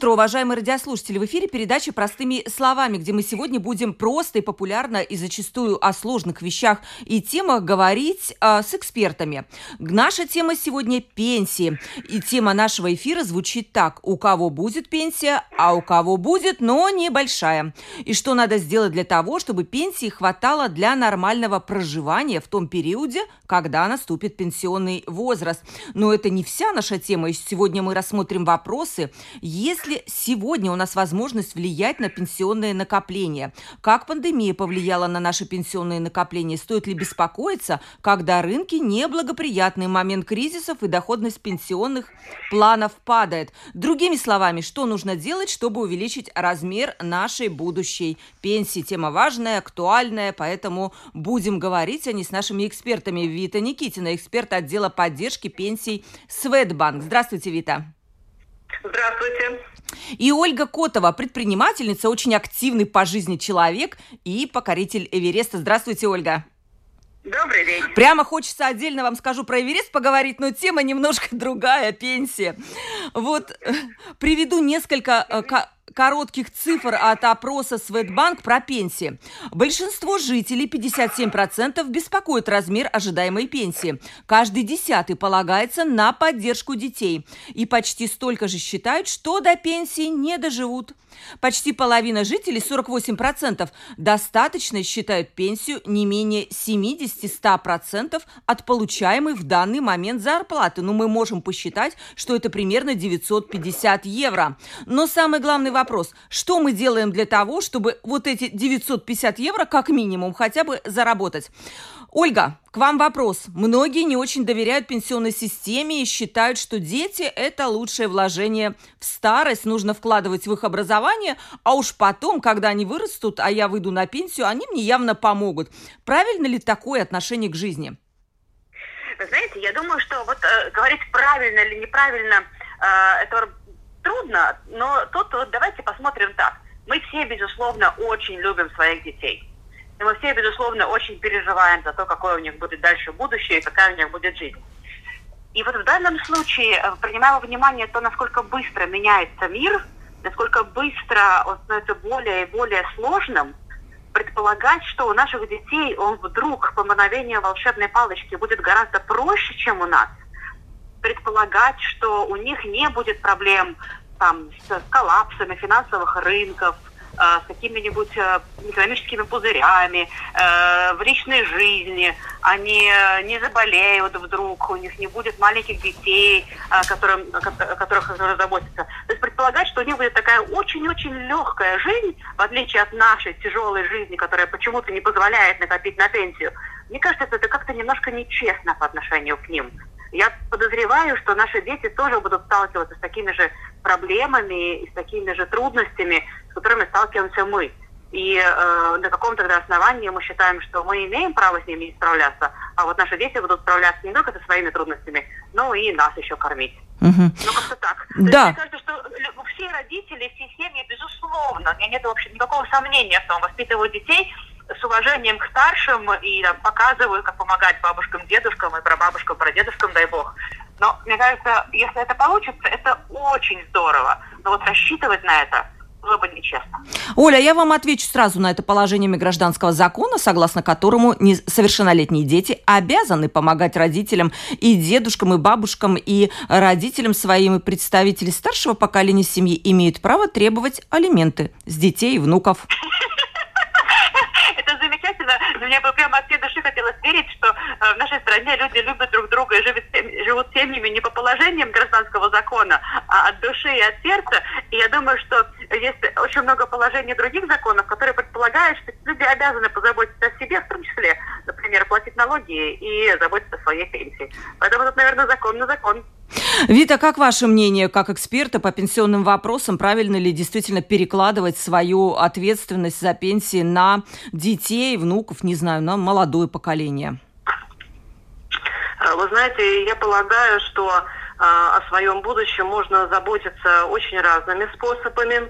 Утро, уважаемые радиослушатели! В эфире передача «Простыми словами», где мы сегодня будем просто и популярно и зачастую о сложных вещах и темах говорить э, с экспертами. Наша тема сегодня – пенсии. И тема нашего эфира звучит так. У кого будет пенсия, а у кого будет, но небольшая. И что надо сделать для того, чтобы пенсии хватало для нормального проживания в том периоде, когда наступит пенсионный возраст. Но это не вся наша тема. И сегодня мы рассмотрим вопросы, если сегодня у нас возможность влиять на пенсионные накопления, как пандемия повлияла на наши пенсионные накопления, стоит ли беспокоиться, когда рынки неблагоприятный момент кризисов и доходность пенсионных планов падает. Другими словами, что нужно делать, чтобы увеличить размер нашей будущей пенсии? Тема важная, актуальная, поэтому будем говорить о ней с нашими экспертами. Вита Никитина, эксперт отдела поддержки пенсий Светбанк. Здравствуйте, Вита. Здравствуйте. И Ольга Котова, предпринимательница, очень активный по жизни человек и покоритель Эвереста. Здравствуйте, Ольга. Добрый день. Прямо хочется отдельно вам скажу про Эверест поговорить, но тема немножко другая, пенсия. Вот э, приведу несколько э, коротких цифр от опроса Светбанк про пенсии. Большинство жителей, 57%, беспокоит размер ожидаемой пенсии. Каждый десятый полагается на поддержку детей. И почти столько же считают, что до пенсии не доживут. Почти половина жителей, 48%, достаточно считают пенсию не менее 70-100% от получаемой в данный момент зарплаты. Ну, мы можем посчитать, что это примерно 950 евро. Но самый главный вопрос, что мы делаем для того, чтобы вот эти 950 евро как минимум хотя бы заработать? Ольга, к вам вопрос. Многие не очень доверяют пенсионной системе и считают, что дети – это лучшее вложение в старость, нужно вкладывать в их образование, а уж потом, когда они вырастут, а я выйду на пенсию, они мне явно помогут. Правильно ли такое отношение к жизни? Знаете, я думаю, что вот э, говорить правильно или неправильно, э, это трудно, но тут вот давайте посмотрим так. Мы все, безусловно, очень любим своих детей. И мы все, безусловно, очень переживаем за то, какое у них будет дальше будущее и какая у них будет жизнь. И вот в данном случае, э, принимая во внимание то, насколько быстро меняется мир, насколько быстро он становится более и более сложным, предполагать, что у наших детей он вдруг по мановению волшебной палочки будет гораздо проще, чем у нас, предполагать, что у них не будет проблем там, с коллапсами финансовых рынков, с какими-нибудь э, экономическими пузырями э, в личной жизни, они не заболеют вдруг, у них не будет маленьких детей, которым, которых заботятся. То есть предполагать, что у них будет такая очень-очень легкая жизнь, в отличие от нашей тяжелой жизни, которая почему-то не позволяет накопить на пенсию, мне кажется, это как-то немножко нечестно по отношению к ним. Я подозреваю, что наши дети тоже будут сталкиваться с такими же проблемами и с такими же трудностями, с которыми сталкиваемся мы. И э, на каком тогда основании мы считаем, что мы имеем право с ними справляться, а вот наши дети будут справляться не только со своими трудностями, но и нас еще кормить. Угу. Ну, как-то так. Да. мне кажется, что все родители, все семьи, безусловно, у меня нет вообще никакого сомнения в том, воспитывают детей с уважением к старшим и там, показывают, как помогать бабушкам, дедушкам и прабабушкам, прадедушкам, дай бог. Но мне кажется, если это получится, это очень здорово. Но вот рассчитывать на это было бы нечестно. Оля, я вам отвечу сразу на это положениями гражданского закона, согласно которому несовершеннолетние дети обязаны помогать родителям и дедушкам, и бабушкам, и родителям своим, и представители старшего поколения семьи имеют право требовать алименты с детей и внуков. мне бы прямо от всей души хотелось верить, что э, в нашей стране люди любят друг друга и живут, живут семьями не по положениям гражданского закона, а от души и от сердца. И я думаю, что очень много положений других законов, которые предполагают, что люди обязаны позаботиться о себе, в том числе, например, платить налоги и заботиться о своей пенсии. Поэтому тут, наверное, закон на закон. Вита, как ваше мнение, как эксперта по пенсионным вопросам, правильно ли действительно перекладывать свою ответственность за пенсии на детей, внуков, не знаю, на молодое поколение? Вы знаете, я полагаю, что о своем будущем можно заботиться очень разными способами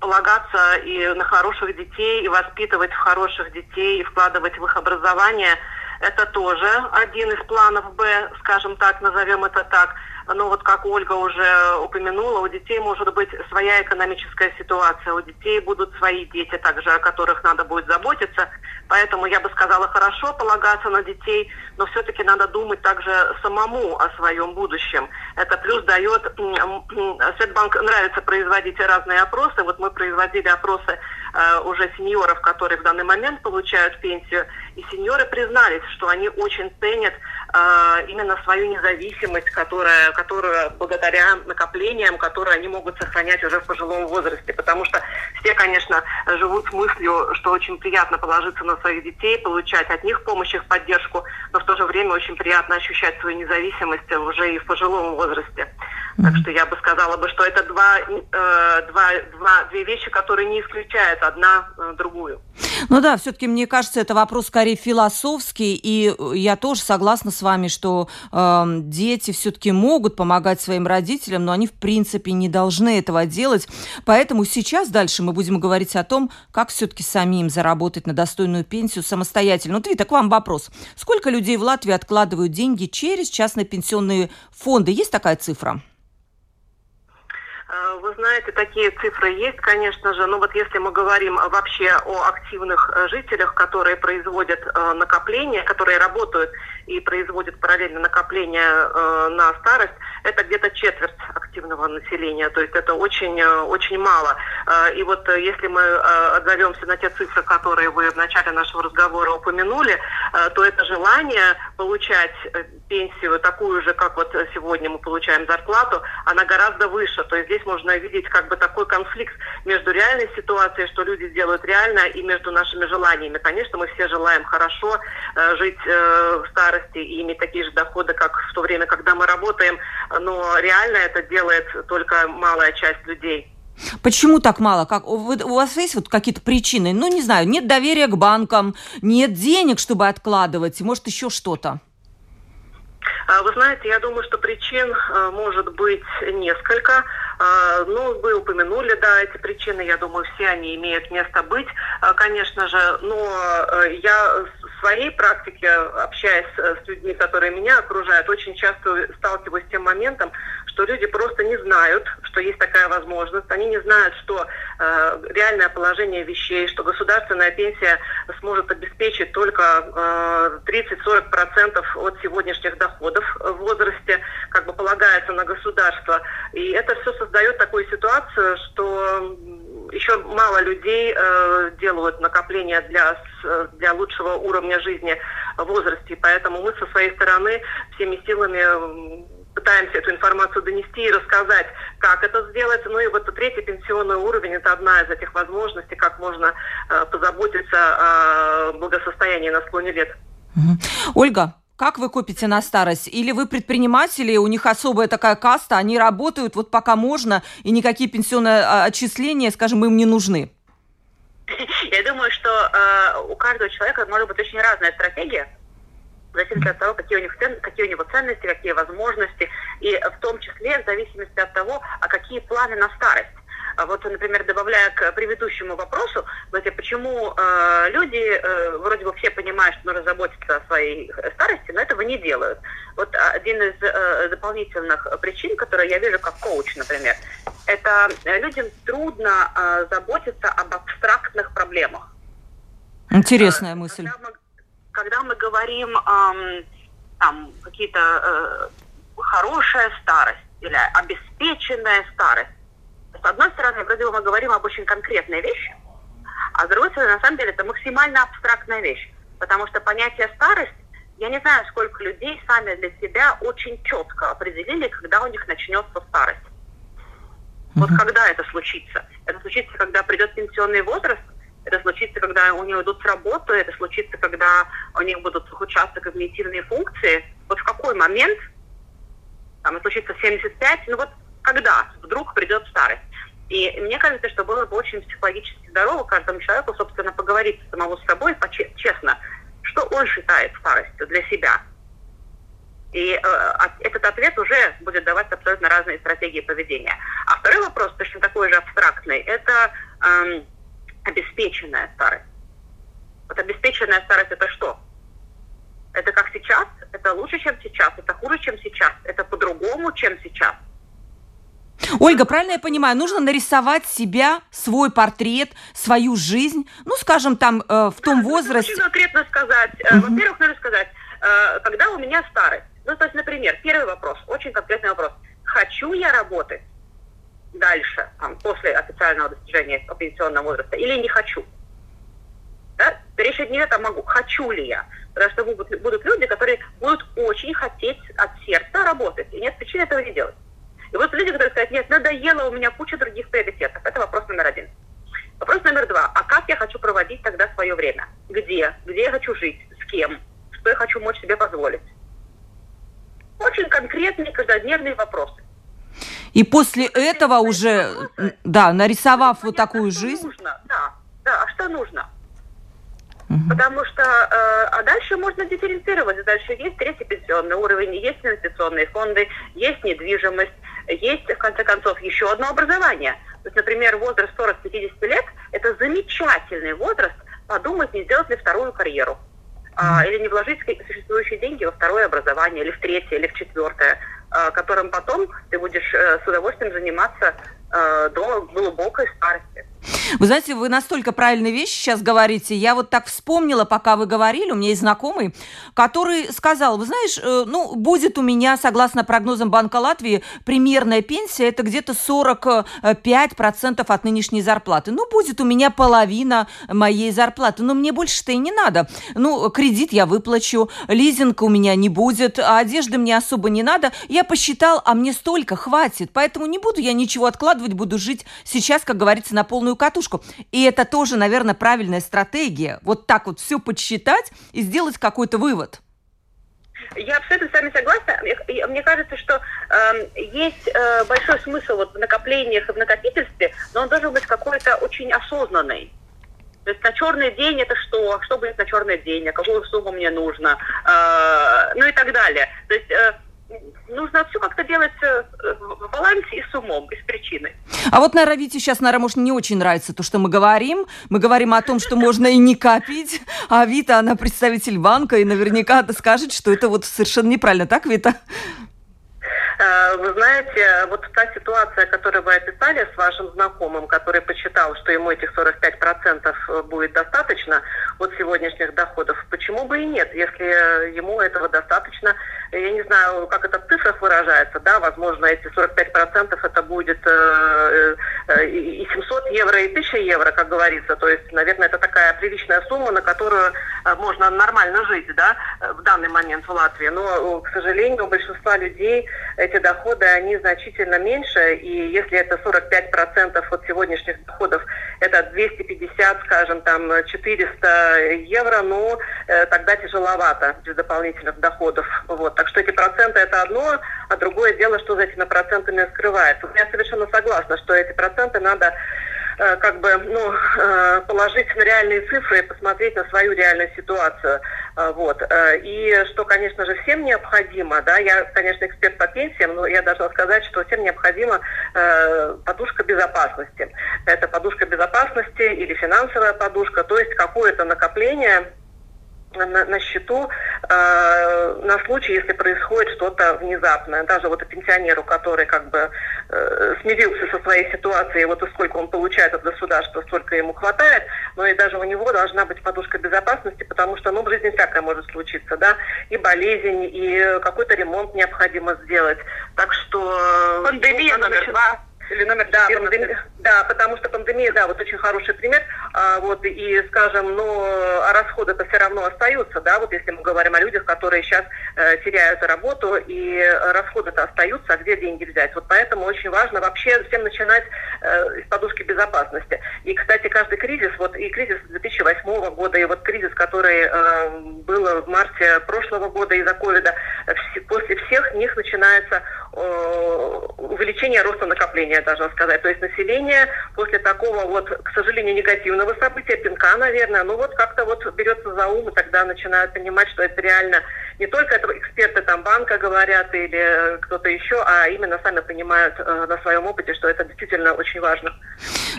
полагаться и на хороших детей, и воспитывать хороших детей, и вкладывать в их образование. Это тоже один из планов Б, скажем так, назовем это так – но вот как Ольга уже упомянула, у детей может быть своя экономическая ситуация, у детей будут свои дети также, о которых надо будет заботиться. Поэтому я бы сказала, хорошо полагаться на детей, но все-таки надо думать также самому о своем будущем. Это плюс дает... Светбанк нравится производить разные опросы. Вот мы производили опросы уже сеньоров, которые в данный момент получают пенсию. И сеньоры признались, что они очень ценят э, именно свою независимость, которая которую благодаря накоплениям, которые они могут сохранять уже в пожилом возрасте. Потому что все, конечно, живут с мыслью, что очень приятно положиться на своих детей, получать от них помощь, их поддержку, но в то же время очень приятно ощущать свою независимость уже и в пожилом возрасте. Так что я бы сказала бы, что это два, э, два, два, две вещи, которые не исключают одна э, другую. Ну да, все-таки мне кажется, это вопрос скорее философский, и я тоже согласна с вами, что э, дети все-таки могут помогать своим родителям, но они в принципе не должны этого делать. Поэтому сейчас дальше мы будем говорить о том, как все-таки самим заработать на достойную пенсию самостоятельно. Вот, Вита, к вам вопрос. Сколько людей в Латвии откладывают деньги через частные пенсионные фонды? Есть такая цифра? Э, вы знаете, такие цифры есть, конечно же, но вот если мы говорим вообще о активных э, жителях, которые производят э, накопления, которые работают и производят параллельно накопления на старость, это где-то четверть активного населения, то есть это очень, очень мало. И вот если мы отзовемся на те цифры, которые вы в начале нашего разговора упомянули, то это желание получать пенсию такую же, как вот сегодня мы получаем зарплату, она гораздо выше. То есть здесь можно видеть как бы такой конфликт между реальной ситуацией, что люди делают реально, и между нашими желаниями. Конечно, мы все желаем хорошо э, жить э, в старости и иметь такие же доходы, как в то время, когда мы работаем, но реально это делает только малая часть людей. Почему так мало? Как, вы, у вас есть вот какие-то причины? Ну, не знаю, нет доверия к банкам, нет денег, чтобы откладывать, может, еще что-то? А, вы знаете, я думаю, что причин э, может быть несколько. А, ну, вы упомянули, да, эти причины, я думаю, все они имеют место быть, а, конечно же, но я в своей практике, общаясь с людьми, которые меня окружают, очень часто сталкиваюсь с тем моментом, что люди просто не знают, что есть такая возможность, они не знают, что э, реальное положение вещей, что государственная пенсия сможет обеспечить только э, 30-40% от сегодняшних доходов в возрасте, как бы полагается на государство. И это все создает такую ситуацию, что еще мало людей э, делают накопления для, для лучшего уровня жизни в возрасте. Поэтому мы со своей стороны всеми силами пытаемся эту информацию донести и рассказать, как это сделать. Ну и вот третий пенсионный уровень – это одна из этих возможностей, как можно э, позаботиться о благосостоянии на склоне лет. Ольга, как вы копите на старость? Или вы предприниматели, у них особая такая каста, они работают вот пока можно, и никакие пенсионные а, отчисления, скажем, им не нужны? Я думаю, что э, у каждого человека может быть очень разная стратегия зависимости от того, какие у, них цен, какие у него ценности, какие возможности, и в том числе в зависимости от того, а какие планы на старость. А вот, например, добавляя к предыдущему вопросу, знаете, почему э, люди, э, вроде бы все понимают, что нужно заботиться о своей старости, но этого не делают. Вот один из э, дополнительных причин, которые я вижу как коуч, например, это людям трудно э, заботиться об абстрактных проблемах. Интересная мысль. Когда мы, когда мы говорим эм, там какие-то э, хорошая старость или обеспеченная старость, с одной стороны, вроде бы мы говорим об очень конкретной вещи, а с другой стороны, на самом деле, это максимально абстрактная вещь. Потому что понятие старость, я не знаю, сколько людей сами для себя очень четко определили, когда у них начнется старость. Вот когда это случится? Это случится, когда придет пенсионный возраст, это случится, когда у них идут с работы, это случится, когда у них будут ухудшаться когнитивные функции. Вот в какой момент, там, это случится 75, ну вот когда вдруг придет старость. И мне кажется, что было бы очень психологически здорово каждому человеку, собственно, поговорить самого с собой честно, что он считает старостью для себя. И э, этот ответ уже будет давать абсолютно разные стратегии поведения. А второй вопрос, точно такой же абстрактный, это эм, обеспеченная старость. Вот обеспеченная старость это что? Это как сейчас, это лучше, чем сейчас, это хуже, чем сейчас, это по-другому, чем сейчас. Ольга, правильно я понимаю, нужно нарисовать себя, свой портрет, свою жизнь, ну, скажем, там, э, в том да, возрасте... Очень конкретно сказать. Угу. Во-первых, нужно сказать, э, когда у меня старость. Ну, то есть, например, первый вопрос, очень конкретный вопрос. Хочу я работать дальше, там, после официального достижения пенсионного возраста, или не хочу? Да? Речь не это могу, хочу ли я. Потому что будут, будут люди, которые будут очень хотеть от сердца работать, и нет причины этого не делать. И вот люди, которые скажут, нет, надоело, у меня куча других приоритетов. Это вопрос номер один. Вопрос номер два. А как я хочу проводить тогда свое время? Где? Где я хочу жить? С кем? Что я хочу мочь себе позволить? Очень конкретные каждодневные вопросы. И после этого уже, да, нарисовав вот такую жизнь... Нужно, да, да, а что нужно? Угу. Потому что, э, а дальше можно дифференцировать. Дальше есть третий пенсионный уровень, есть инвестиционные фонды, есть недвижимость, есть, в конце концов, еще одно образование. То есть, например, возраст 40-50 лет – это замечательный возраст подумать, не сделать ли вторую карьеру. А, или не вложить существующие деньги во второе образование, или в третье, или в четвертое, которым потом ты будешь э, с удовольствием заниматься э, до глубокой старости. Вы знаете, вы настолько правильные вещи сейчас говорите. Я вот так вспомнила, пока вы говорили, у меня есть знакомый, который сказал, вы знаешь, э, ну, будет у меня, согласно прогнозам Банка Латвии, примерная пенсия, это где-то 45% от нынешней зарплаты. Ну, будет у меня половина моей зарплаты, но мне больше-то и не надо. Ну, кредит я выплачу, лизинг у меня не будет, а одежды мне особо не надо. Я посчитал, а мне столько хватит, поэтому не буду я ничего откладывать, буду жить сейчас, как говорится, на полную катушку. И это тоже, наверное, правильная стратегия. Вот так вот все подсчитать и сделать какой-то вывод. Я абсолютно с вами согласна. Мне кажется, что э, есть э, большой смысл вот в накоплениях и в накопительстве, но он должен быть какой-то очень осознанный. То есть на черный день это что? Что будет на черный день? А какую сумму мне нужно? Э, ну и так далее. То есть э, нужно все как-то делать э, в балансе и с умом, и с причиной. А вот, наверное, Вите сейчас, наверное, может, не очень нравится то, что мы говорим. Мы говорим о том, что можно и не копить, а Вита, она представитель банка, и наверняка скажет, что это вот совершенно неправильно. Так, Вита? Э, вы знаете, вот та ситуация, которую вы описали с вашим знакомым, который посчитал, что ему этих 45% будет достаточно от сегодняшних доходов, почему бы и нет, если ему этого достаточно, я не знаю, как это в цифрах выражается, да, возможно, эти 45% это будет э, э, и 700 евро, и 1000 евро, как говорится, то есть, наверное, это такая приличная сумма, на которую э, можно нормально жить, да, в данный момент в Латвии, но, к сожалению, у большинства людей эти доходы, они значительно меньше, и если это 45% от сегодняшних доходов, это 250, скажем, там, 400 евро, ну, тогда тяжеловато без дополнительных доходов, вот, так что эти проценты это одно, а другое дело, что за этими процентами скрывается. Я совершенно согласна, что эти проценты надо э, как бы ну, э, положить на реальные цифры и посмотреть на свою реальную ситуацию. Э, вот. И что, конечно же, всем необходимо, да, я, конечно, эксперт по пенсиям, но я должна сказать, что всем необходима подушка безопасности. Это подушка безопасности или финансовая подушка, то есть какое-то накопление на, на счету э, на случай, если происходит что-то внезапное. Даже вот пенсионеру, который как бы э, смирился со своей ситуацией, вот и сколько он получает от государства, столько ему хватает, но и даже у него должна быть подушка безопасности, потому что, ну, в жизни всякое может случиться, да, и болезнь, и какой-то ремонт необходимо сделать. Так что... Э, Пандемия ну, номер два. Или номер да, пандемия, да, потому что пандемия, да, вот очень хороший пример. А, вот, и, скажем, ну, а расходы-то все равно остаются, да, вот если мы говорим о людях, которые сейчас э, теряют работу, и расходы-то остаются, а где деньги взять? Вот поэтому очень важно вообще всем начинать э, с подушки безопасности. И, кстати, каждый кризис, вот и кризис 2008 года, и вот кризис, который э, был в марте прошлого года из-за ковида, после всех них начинается э, увеличение роста накопления должна сказать. То есть население после такого вот, к сожалению, негативного события, пинка, наверное, ну вот как-то вот берется за ум и тогда начинают понимать, что это реально не только это эксперты там банка говорят или кто-то еще, а именно сами понимают э, на своем опыте, что это действительно очень важно.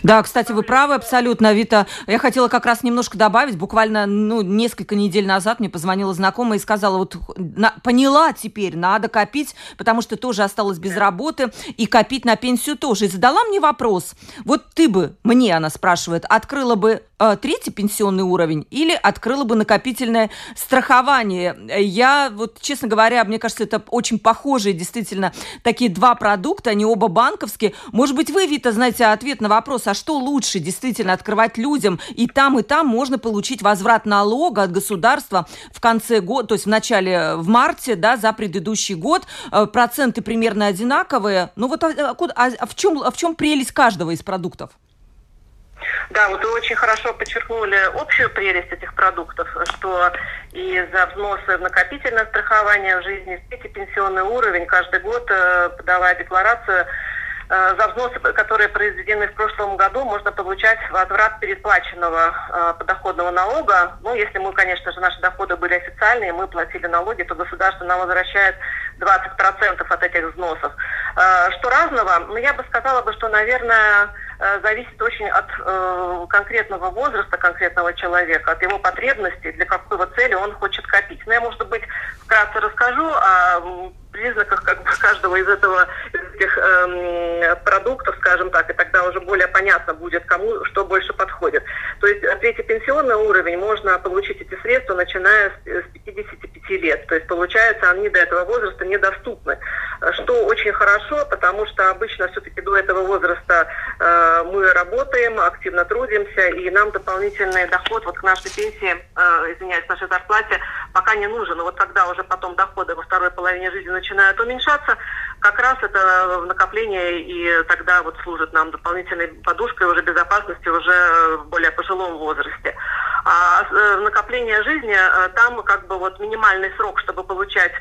Да, кстати, вы правы абсолютно, Вита. Я хотела как раз немножко добавить. Буквально ну, несколько недель назад мне позвонила знакомая и сказала, вот на, поняла теперь, надо копить, потому что тоже осталась без работы, и копить на пенсию тоже. И задала мне вопрос, вот ты бы, мне она спрашивает, открыла бы э, третий пенсионный уровень или открыла бы накопительное страхование? Я вот, честно говоря, мне кажется, это очень похожие действительно такие два продукта, они оба банковские. Может быть, вы, Вита, знаете ответ на вопрос, а что лучше действительно открывать людям? И там, и там можно получить возврат налога от государства в конце года, то есть в начале, в марте, да, за предыдущий год. Э, проценты примерно одинаковые. Ну вот а, а, а в, чем, а в чем прелесть каждого из продуктов? Да, вот вы очень хорошо подчеркнули общую прелесть этих продуктов, что и за взносы в накопительное страхование в жизни, третий пенсионный уровень каждый год, э, подавая декларацию, Э, за взносы, которые произведены в прошлом году, можно получать возврат переплаченного э, подоходного налога. Ну, если мы, конечно же, наши доходы были официальные, мы платили налоги, то государство нам возвращает 20% от этих взносов. Что разного? Ну, я бы сказала, бы, что, наверное, зависит очень от э, конкретного возраста конкретного человека, от его потребностей, для какой цели он хочет копить. Но ну, я, может быть, вкратце расскажу о признаках как бы, каждого из этого этих эм, продуктов, скажем так, и тогда уже более понятно будет, кому что больше подходит. То есть третий пенсионный уровень можно получить эти средства, начиная с, с 55 лет. То есть получается, они до этого возраста недоступны. Что очень хорошо, потому что обычно все-таки до этого возраста э, мы работаем, активно трудимся, и нам дополнительный доход вот к нашей пенсии, э, извиняюсь, нашей зарплате пока не нужен. Но вот когда уже потом доходы во второй половине жизни начинают уменьшаться, как раз это накопление и тогда вот служит нам дополнительной подушкой уже безопасности уже в более пожилом возрасте. А э, накопление жизни, э, там как бы вот минимальный срок, чтобы получать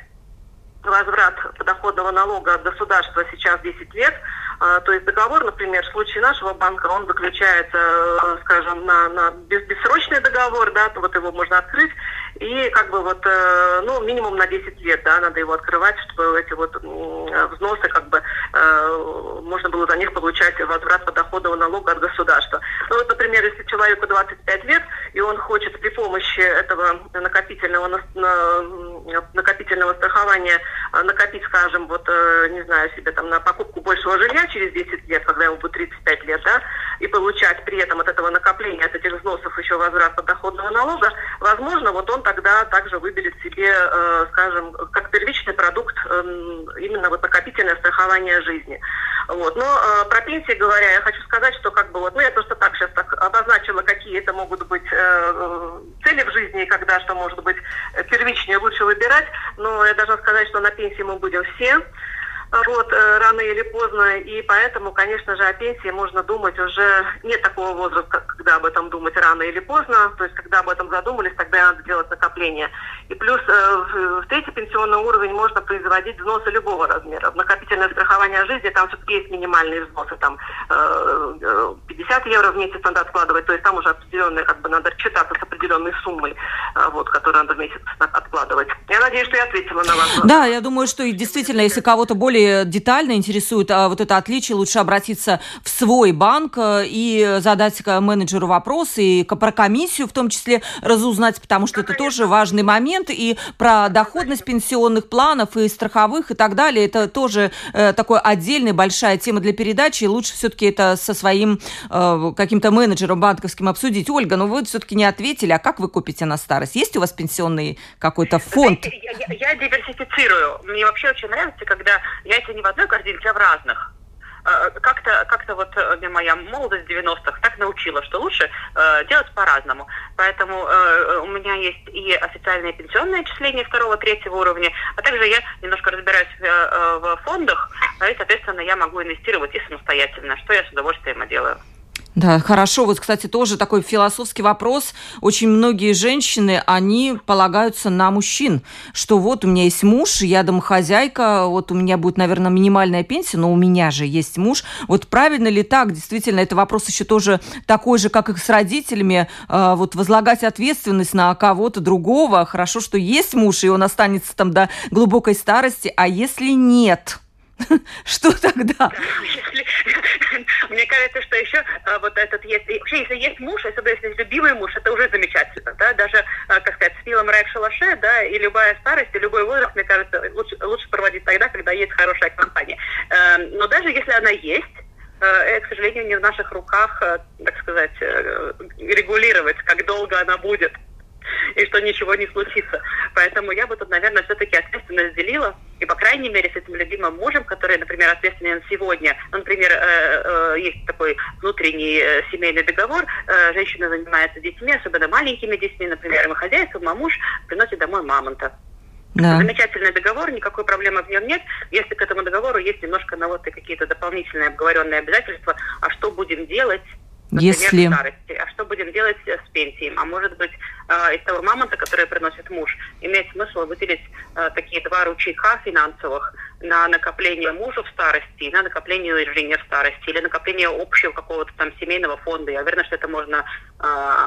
возврат подоходного налога от государства сейчас 10 лет. А, то есть договор, например, в случае нашего банка, он заключается, э, скажем, на, на бессрочный договор, да, то вот его можно открыть, и как бы вот, э, ну, минимум на 10 лет, да, надо его открывать, чтобы эти вот взносы, как бы, э, можно было за них получать возврат подоходного налога от государства. Ну, вот, например, если человеку 25 лет, и он хочет при помощи этого накопительного, накопительного страхования э, накопить, скажем, вот, не знаю, себе там на покупку большего жилья через 10 лет, когда ему будет 35 лет, да, и получать при этом от этого накопления, от этих взносов еще возврат подоходного налога, возможно, вот он тогда также выберет себе, э, скажем, как первичный продукт э, именно вот накопительное страхование жизни. Вот. Но э, про пенсии говоря, я хочу сказать, что как бы вот, ну я просто так сейчас так обозначила, какие это могут быть э, цели в жизни, и когда что может быть первичнее лучше выбирать, но я должна сказать, что на пенсии мы будем все вот, э, рано или поздно, и поэтому, конечно же, о пенсии можно думать уже, нет такого возраста, когда об этом думать рано или поздно, то есть когда об этом задумались, тогда надо делать накопление. И плюс э, в третий пенсионный уровень можно производить взносы любого размера. В накопительное страхование жизни там все-таки есть минимальные взносы, там 50 э, евро в месяц надо откладывать, то есть там уже определенные, как бы надо считаться с определенной суммой, вот, которую надо в месяц откладывать. Я надеюсь, что я ответила на вас. Да, я думаю, что действительно, если кого-то более более детально интересует а, вот это отличие, лучше обратиться в свой банк э, и задать менеджеру вопрос, и про комиссию в том числе разузнать, потому что это тоже важный момент, и про доходность пенсионных планов и страховых и так далее, это тоже э, такой отдельная большая тема для передачи, и лучше все-таки это со своим э, каким-то менеджером банковским обсудить. Ольга, ну вы все-таки не ответили, а как вы купите на старость? Есть у вас пенсионный какой-то фонд? Знаете, я, я, я диверсифицирую. Мне вообще очень нравится, когда яйца не в одной корзинке, а в разных э, как-то как-то вот э, моя молодость 90-х так научила, что лучше э, делать по-разному. Поэтому у меня есть и официальные пенсионные отчисления второго, третьего уровня, а также я немножко разбираюсь в, в фондах, и, соответственно, я могу инвестировать и самостоятельно, что я с удовольствием и делаю. Да, хорошо. Вот, кстати, тоже такой философский вопрос. Очень многие женщины, они полагаются на мужчин, что вот у меня есть муж, я домохозяйка, вот у меня будет, наверное, минимальная пенсия, но у меня же есть муж. Вот правильно ли так? Действительно, это вопрос еще тоже такой же, как и с родителями, э, вот возлагать ответственность на кого-то другого. Хорошо, что есть муж, и он останется там до глубокой старости, а если нет? Что тогда? Мне кажется, что еще а, вот этот есть... Вообще, если есть муж, особенно если есть любимый муж, это уже замечательно, да, даже, а, как сказать, с милым рай в шалаше, да, и любая старость, и любой возраст, мне кажется, лучше, лучше проводить тогда, когда есть хорошая компания. Эм, но даже если она есть, э, к сожалению, не в наших руках, э, так сказать, э, регулировать, как долго она будет и что ничего не случится. Поэтому я бы тут, наверное, все-таки ответственность делила. И, по крайней мере, с этим любимым мужем, который, например, ответственен сегодня, ну, например, э, э, есть такой внутренний э, семейный договор, женщина занимается детьми, особенно маленькими детьми, например, хозяйством, а муж приносит домой мамонта. Да. Замечательный договор, никакой проблемы в нем нет. Если к этому договору есть немножко на вот какие-то дополнительные обговоренные обязательства, а что будем делать, Например, Если... старости. А что будем делать с пенсией? А может быть, э, из того мамонта, который приносит муж, имеет смысл выделить э, такие два ручейка финансовых на накопление мужа в старости и на накопление жене в старости, или накопление общего какого-то там семейного фонда. Я уверена, что это можно э,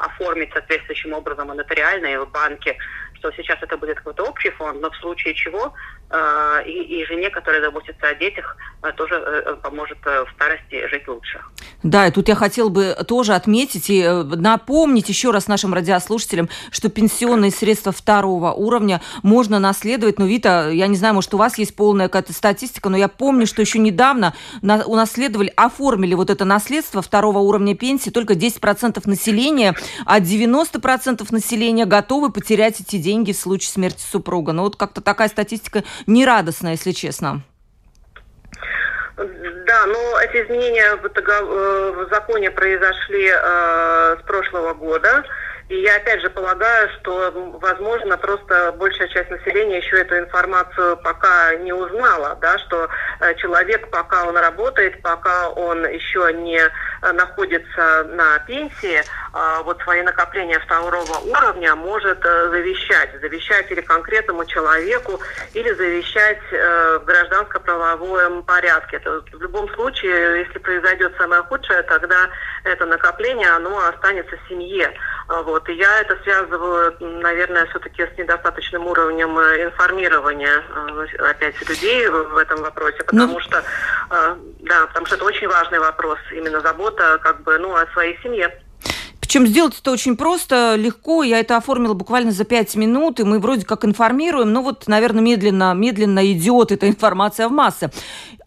оформить соответствующим образом и нотариально, и в банке, что сейчас это будет какой-то общий фонд, но в случае чего э, и, и жене, которая заботится о детях, э, тоже э, поможет э, в старости жить лучше. Да, и тут я хотела бы тоже отметить и э, напомнить еще раз нашим радиослушателям, что пенсионные средства второго уровня можно наследовать. Но, Вита, я не знаю, может, у вас есть полная какая-то статистика, но я помню, что еще недавно унаследовали, оформили вот это наследство второго уровня пенсии только 10% населения, а 90% населения готовы потерять эти деньги в случае смерти супруга. Ну, вот как-то такая статистика нерадостная, если честно. Да, но эти изменения в, э, законе произошли э, с прошлого года. И я опять же полагаю, что, возможно, просто большая часть населения еще эту информацию пока не узнала, да, что э, человек, пока он работает, пока он еще не э, находится на пенсии, э, вот свои накопления второго уровня может завещать. Завещать или конкретному человеку, или завещать в гражданско-правовом порядке. Это в любом случае, если произойдет самое худшее, тогда это накопление, оно останется в семье. Вот. И я это связываю, наверное, все-таки с недостаточным уровнем э, информирования э, опять людей в этом вопросе, ну, потому ну... что, э, да, потому что это очень важный вопрос, именно забота как бы, ну, о своей семье. Причем сделать это очень просто, легко. Я это оформила буквально за пять минут, и мы вроде как информируем, но вот, наверное, медленно, медленно идет эта информация в массы.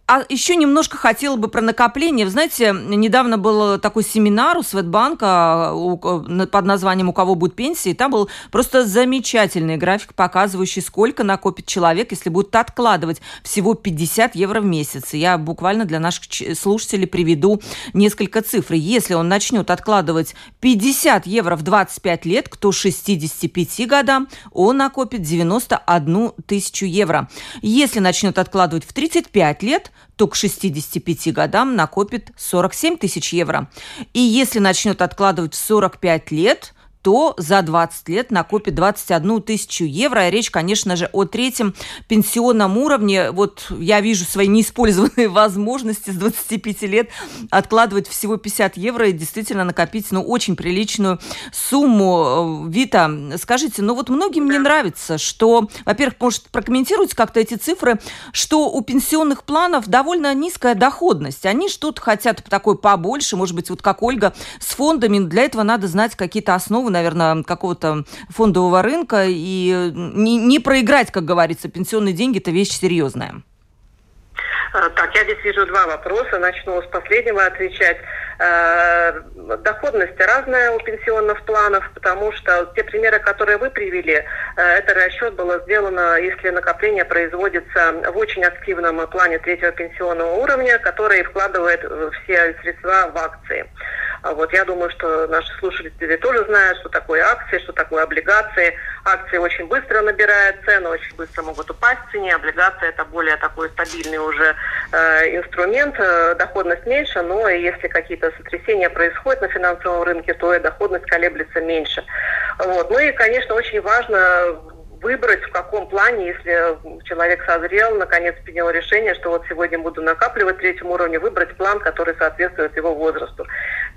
А еще немножко хотела бы про накопление. Знаете, недавно был такой семинар у Светбанка под названием «У кого будет пенсия», и там был просто замечательный график, показывающий, сколько накопит человек, если будет откладывать всего 50 евро в месяц. Я буквально для наших слушателей приведу несколько цифр. Если он начнет откладывать 50 евро в 25 лет, к 65 годам, он накопит 91 тысячу евро. Если начнет откладывать в 35 лет, то к 65 годам накопит 47 тысяч евро. И если начнет откладывать в 45 лет, то за 20 лет накопит 21 тысячу евро. И речь, конечно же, о третьем пенсионном уровне. Вот я вижу свои неиспользованные возможности с 25 лет откладывать всего 50 евро и действительно накопить ну, очень приличную сумму. Вита, скажите, ну вот многим не нравится, что, во-первых, может прокомментируйте как-то эти цифры, что у пенсионных планов довольно низкая доходность. Они что-то хотят такой побольше, может быть, вот как Ольга, с фондами. Для этого надо знать какие-то основы наверное, какого-то фондового рынка и не, не проиграть, как говорится. Пенсионные деньги – это вещь серьезная. А, так, я здесь вижу два вопроса. Начну с последнего отвечать. Э, доходность разная у пенсионных планов, потому что те примеры, которые вы привели, э, это расчет было сделано, если накопление производится в очень активном плане третьего пенсионного уровня, который вкладывает все средства в акции. А вот я думаю, что наши слушатели тоже знают, что такое акции, что такое облигации. Акции очень быстро набирают цену, очень быстро могут упасть в цене. Облигации это более такой стабильный уже э, инструмент, э, доходность меньше, но если какие-то сотрясения происходят на финансовом рынке, то и доходность колеблется меньше. Вот. Ну и, конечно, очень важно выбрать, в каком плане, если человек созрел, наконец принял решение, что вот сегодня буду накапливать третьем уровне, выбрать план, который соответствует его возрасту.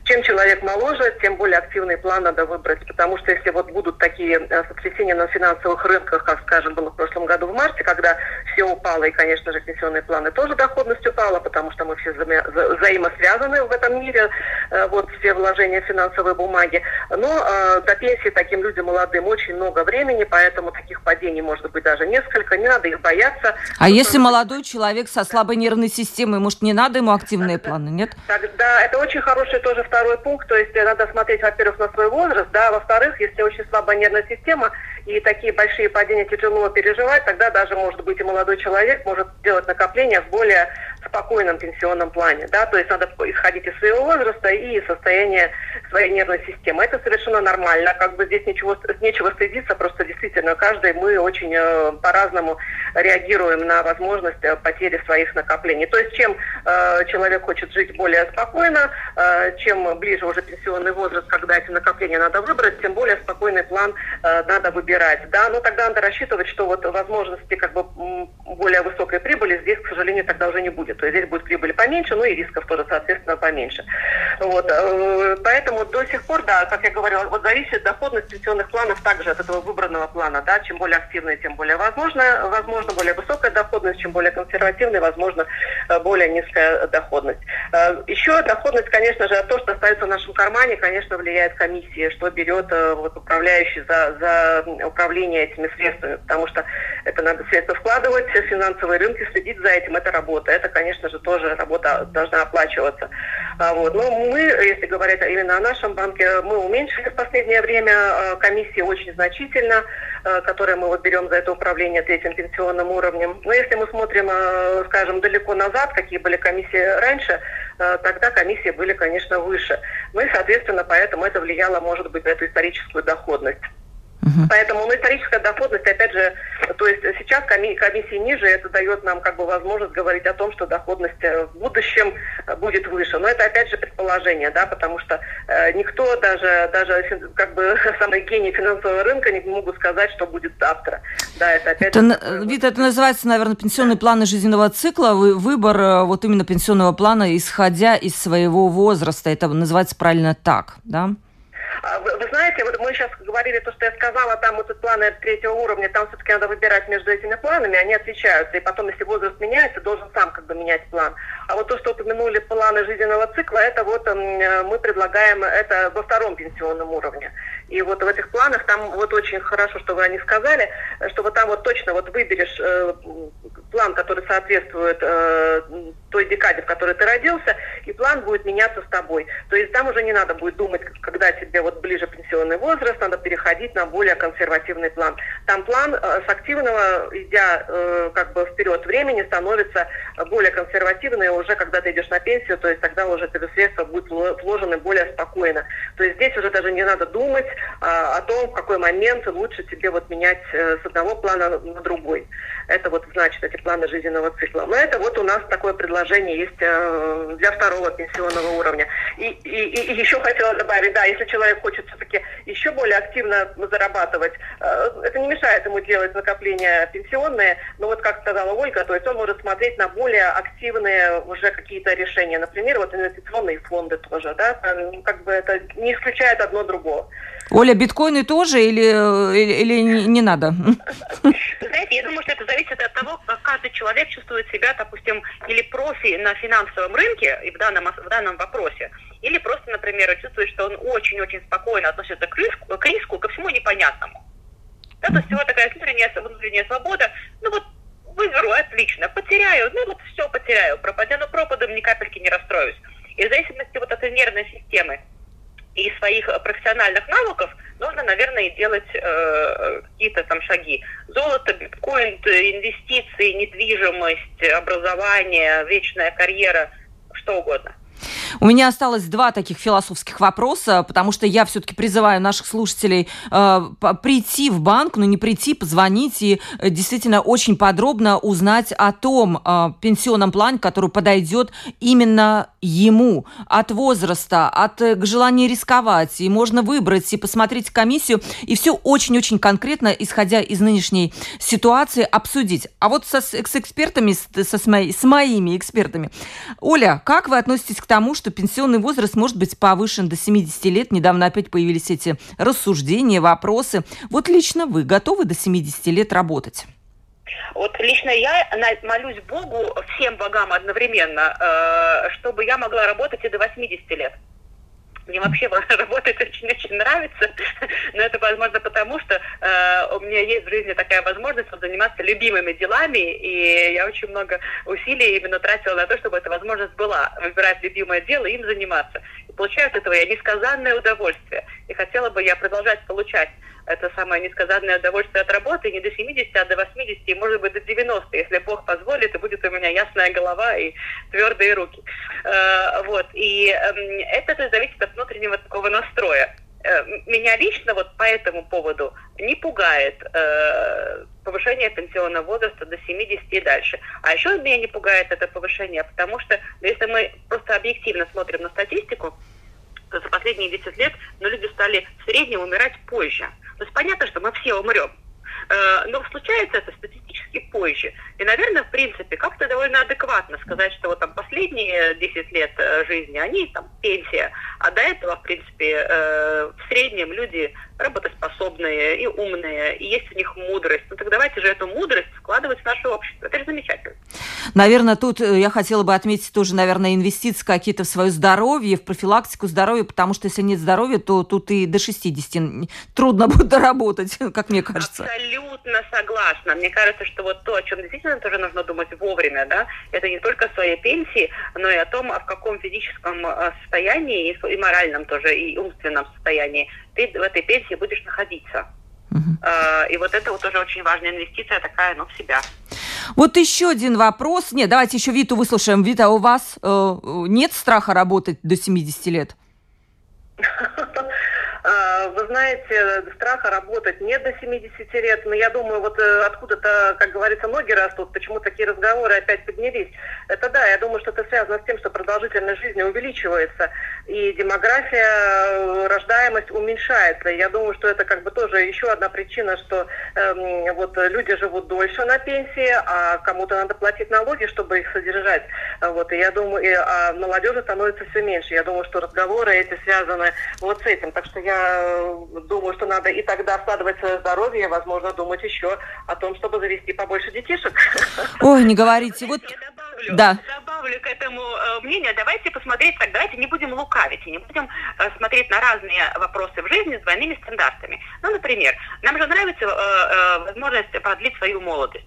Чем человек моложе, тем более активный план надо выбрать, потому что если вот будут такие э, сотрясения на финансовых рынках, как, скажем, было в прошлом году в марте, когда все упало, и, конечно же, пенсионные планы тоже доходность упала, потому что мы все вза взаимосвязаны в этом мире, э, вот все вложения в финансовые бумаги. Но э, до пенсии таким людям молодым очень много времени, поэтому таких падений может быть даже несколько, не надо их бояться. А если молодой человек со слабой нервной системой, может, не надо ему активные планы, нет? Тогда это очень хороший тоже второй второй пункт, то есть надо смотреть, во-первых, на свой возраст, да, во-вторых, если очень слабая нервная система и такие большие падения тяжело переживать, тогда даже, может быть, и молодой человек может делать накопления в более спокойном пенсионном плане, да, то есть надо исходить из своего возраста и состояния своей нервной системы. Это совершенно нормально, как бы здесь ничего, нечего стыдиться, просто действительно каждый мы очень э, по-разному реагируем на возможность э, потери своих накоплений. То есть чем э, человек хочет жить более спокойно, э, чем ближе уже пенсионный возраст, когда эти накопления надо выбрать, тем более спокойный план э, надо выбирать, да, но тогда надо рассчитывать, что вот возможности как бы более высокой прибыли здесь, к сожалению, тогда уже не будет то здесь будет прибыль поменьше, ну и рисков тоже, соответственно, поменьше. Вот. Э, поэтому до сих пор, да, как я говорила, вот зависит доходность пенсионных планов также от этого выбранного плана, да, чем более активный, тем более возможно, возможно, более высокая доходность, чем более консервативный, возможно, э, более низкая доходность. Э, Еще доходность, конечно же, то, что остается в нашем кармане, конечно, влияет комиссия, что берет вот, управляющий за, за управление этими средствами, потому что это надо средства вкладывать, финансовые рынки, следить за этим, это работа. Это, конечно, же, тоже работа должна оплачиваться. А, вот. Но мы, если говорить именно о нашем банке, мы уменьшили в последнее время а, комиссии очень значительно, а, которые мы вот берем за это управление третьим пенсионным уровнем. Но если мы смотрим, скажем, далеко назад, какие были комиссии раньше, тогда комиссии были, конечно, выше. Ну и, соответственно, поэтому это влияло, может быть, на эту историческую доходность. Угу. Поэтому ну, историческая доходность, опять же, то есть сейчас комиссии ниже, это дает нам как бы возможность говорить о том, что доходность э, в будущем э, будет выше. Но это опять же предположение, да, потому что э, никто, даже, даже как бы самый гений финансового рынка не могут сказать, что будет завтра. Да, это опять это, же... Вид, это называется, наверное, пенсионные планы жизненного цикла, выбор э, вот именно пенсионного плана, исходя из своего возраста. Это называется правильно так, да? А, вы, знаете, вот мы сейчас говорили то, что я сказала, там вот планы третьего уровня, там все-таки надо выбирать между этими планами, они отличаются. И потом, если возраст меняется, должен сам как бы менять план. А вот то, что упомянули планы жизненного цикла, это вот мы предлагаем это во втором пенсионном уровне. И вот в этих планах там вот очень хорошо, что вы о них сказали, что вот там вот точно вот выберешь э, план, который соответствует э, той декаде, в которой ты родился, и план будет меняться с тобой. То есть там уже не надо будет думать, когда тебе вот ближе пенсионный возраст, надо переходить на более консервативный план. Там план э, с активного, идя э, как бы вперед времени, становится более консервативный уже, когда ты идешь на пенсию, то есть тогда уже тебе средства будут вложены более спокойно. То есть здесь уже даже не надо думать э, о том, в какой момент лучше тебе вот менять э, с одного плана на другой. Это вот значит эти планы жизненного цикла. Но это вот у нас такое предложение есть для второго пенсионного уровня. И, и, и еще хотела добавить, да, если человек хочет все-таки еще более активно зарабатывать, э, это не мешает ему делать накопления пенсионные, но вот как сказала Ольга, то есть он может смотреть на более активные уже какие-то решения. Например, вот инвестиционные фонды тоже, да, как бы это не исключает одно другого. Оля, биткоины тоже или, или, или не, не надо? Знаете, я думаю, что это зависит от того, как каждый человек чувствует себя, допустим, или профи на финансовом рынке и в данном, в данном вопросе, или просто, например, чувствует, что он очень-очень спокойно относится к риску, к риску, ко всему непонятному. Это всего такая внутренняя, внутренняя свобода. Ну вот выберу, отлично, потеряю, ну вот все потеряю, пропадя, но пропадом ни капельки не расстроюсь. И в зависимости вот от нервной системы, и своих профессиональных навыков нужно, наверное, делать э, какие-то там шаги. Золото, биткоин, инвестиции, недвижимость, образование, вечная карьера, что угодно. У меня осталось два таких философских вопроса, потому что я все-таки призываю наших слушателей э, прийти в банк, ну не прийти, позвонить и э, действительно очень подробно узнать о том э, пенсионном плане, который подойдет именно ему от возраста, от э, желания рисковать. И можно выбрать и посмотреть комиссию, и все очень-очень конкретно, исходя из нынешней ситуации, обсудить. А вот со, с экспертами, со, с, мои, с моими экспертами. Оля, как вы относитесь к тому, что пенсионный возраст может быть повышен до 70 лет? Недавно опять появились эти рассуждения, вопросы. Вот лично вы готовы до 70 лет работать? Вот лично я молюсь Богу, всем богам одновременно, э, чтобы я могла работать и до 80 лет. Мне вообще работать очень-очень нравится, но это возможно потому, что э, у меня есть в жизни такая возможность заниматься любимыми делами, и я очень много усилий именно тратила на то, чтобы эта возможность была, выбирать любимое дело и им заниматься. Получаю от этого я несказанное удовольствие, и хотела бы я продолжать получать это самое несказанное удовольствие от работы не до 70, а до 80, и может быть до 90, если Бог позволит, и будет у меня ясная голова и твердые руки. Э, вот. И эм, это зависит от внутреннего такого настроя. Э, меня лично вот по этому поводу не пугает э, повышение пенсионного возраста до 70 и дальше. А еще меня не пугает это повышение, потому что если мы просто объективно смотрим на статистику, то за последние 10 лет ну, люди стали в среднем умирать позже. То есть понятно, что мы все умрем. Э, но случается это статистически позже. И, наверное, в принципе, как-то довольно адекватно сказать, что вот там последние 10 лет э, жизни, они там пенсия, а до этого, в принципе, э, в среднем люди работоспособные и умные, и есть у них мудрость. Ну так давайте же эту мудрость вкладывать в наше общество. Это же замечательно. Наверное, тут я хотела бы отметить тоже, наверное, инвестиции какие-то в свое здоровье, в профилактику здоровья, потому что если нет здоровья, то тут и до 60 трудно будет доработать, как мне кажется. Абсолютно согласна. Мне кажется, что вот то, о чем действительно тоже нужно думать вовремя, да, это не только о своей пенсии, но и о том, а в каком физическом э, состоянии и моральном тоже, и умственном состоянии ты в этой пенсии будешь находиться. Uh-huh. И вот это вот тоже очень важная инвестиция такая, ну, в себя. Вот еще один вопрос. Нет, давайте еще Виту выслушаем. Вита, а у вас э, нет страха работать до 70 лет? Вы знаете, страха работать не до 70 лет, но я думаю, вот э, откуда-то, как говорится, ноги растут, почему такие разговоры опять поднялись. Это да, я думаю, что это связано с тем, что продолжительность жизни увеличивается, и демография, э, рождаемость уменьшается. Я думаю, что это как бы тоже еще одна причина, что э, вот люди живут дольше на пенсии, а кому-то надо платить налоги, чтобы их содержать. Вот, и я думаю, и, а молодежи становится все меньше. Я думаю, что разговоры эти связаны вот с этим. Так что я Э, думаю, что надо и тогда складывать свое здоровье, возможно, думать еще о том, чтобы завести побольше детишек. Ой, не говорите. Вот... Добавлю, да. добавлю к этому э, мнению. Давайте посмотреть так, давайте не будем лукавить и не будем э, смотреть на разные вопросы в жизни с двойными стандартами. Ну, например, нам же нравится э, э, возможность продлить свою молодость.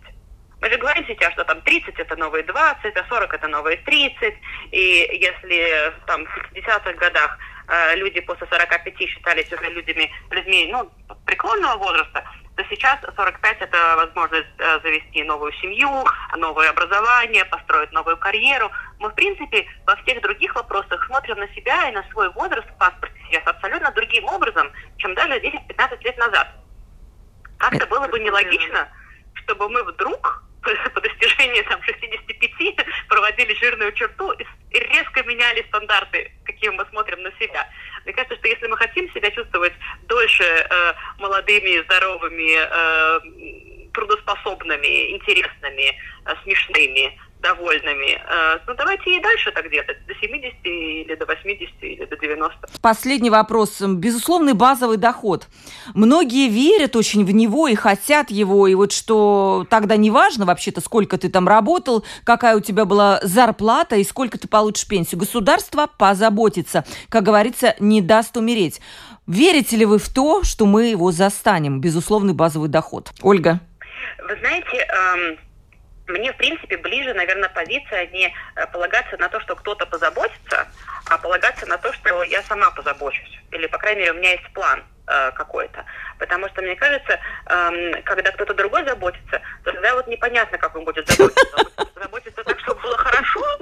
Мы же говорим сейчас, что там 30 это новые 20, а 40 это новые 30. И если там в 50-х годах Э, люди после 45 считались уже людьми, людьми ну, преклонного возраста, то сейчас 45 это возможность э, завести новую семью, новое образование, построить новую карьеру. Мы, в принципе, во всех других вопросах смотрим на себя и на свой возраст в паспорте сейчас абсолютно другим образом, чем даже 10-15 лет назад. Как-то было бы нелогично, чтобы мы вдруг по достижении там, 65 проводили жирную черту и, резко меняли стандарты, какие мы смотрим на себя. Мне кажется, что если мы хотим себя чувствовать дольше э, молодыми, здоровыми, э, трудоспособными, интересными, э, смешными, довольными. Э, ну, давайте и дальше так делать, до 70 или до 80 или до 90. Последний вопрос. Безусловный базовый доход. Многие верят очень в него и хотят его, и вот что тогда не важно вообще-то, сколько ты там работал, какая у тебя была зарплата и сколько ты получишь пенсию. Государство позаботится, как говорится, не даст умереть. Верите ли вы в то, что мы его застанем, безусловный базовый доход? Ольга. Вы знаете, эм мне, в принципе, ближе, наверное, позиция не э, полагаться на то, что кто-то позаботится, а полагаться на то, что я сама позабочусь. Или, по крайней мере, у меня есть план э, какой-то. Потому что, мне кажется, э, когда кто-то другой заботится, то тогда вот непонятно, как он будет заботиться. Заботиться так, чтобы было хорошо.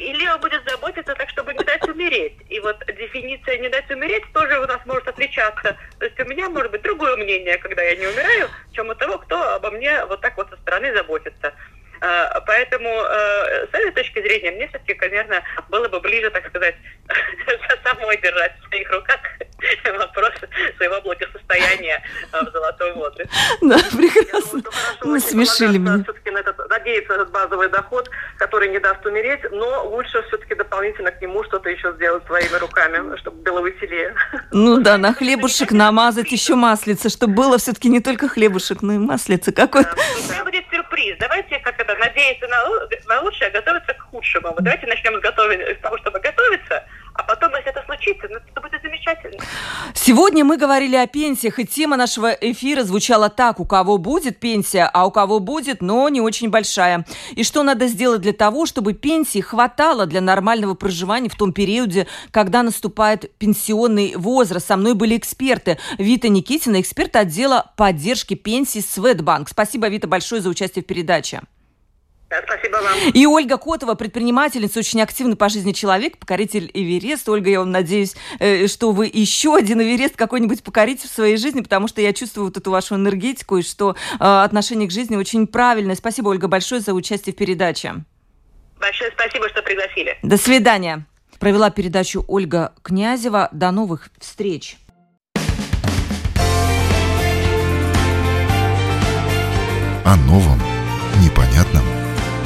И Лео будет заботиться так, чтобы не дать умереть. И вот дефиниция «не дать умереть» тоже у нас может отличаться. То есть у меня может быть другое мнение, когда я не умираю, чем у того, кто обо мне вот так вот со стороны заботится. Э, поэтому э, с этой точки зрения мне все-таки, наверное, было бы ближе, так сказать, самой держать в своих руках вопрос своего благосостояния э, в золотом возрасте. Да, прекрасно. Ну, смешили меня. Все-таки на этот, надеяться этот базовый доход, который не даст умереть, но лучше все-таки дополнительно к нему что-то еще сделать своими руками, чтобы было веселее. Ну да, на хлебушек намазать еще маслица, чтобы было все-таки не только хлебушек, но и маслица какой-то. Да, будет сюрприз. Давайте как это, надеяться на, на лучшее, а готовиться к худшему. Давайте начнем с, готовить, с того, чтобы готовиться, а потом, если это случится, ну, замечательно. Сегодня мы говорили о пенсиях, и тема нашего эфира звучала так. У кого будет пенсия, а у кого будет, но не очень большая. И что надо сделать для того, чтобы пенсии хватало для нормального проживания в том периоде, когда наступает пенсионный возраст. Со мной были эксперты. Вита Никитина, эксперт отдела поддержки пенсий Светбанк. Спасибо, Вита, большое за участие в передаче. Да, спасибо вам. И Ольга Котова, предпринимательница, очень активный по жизни человек, покоритель Эверест. Ольга, я вам надеюсь, э, что вы еще один Эверест какой-нибудь покорите в своей жизни, потому что я чувствую вот эту вашу энергетику и что э, отношение к жизни очень правильное. Спасибо, Ольга, большое за участие в передаче. Большое спасибо, что пригласили. До свидания. Провела передачу Ольга Князева. До новых встреч. О новом, непонятном,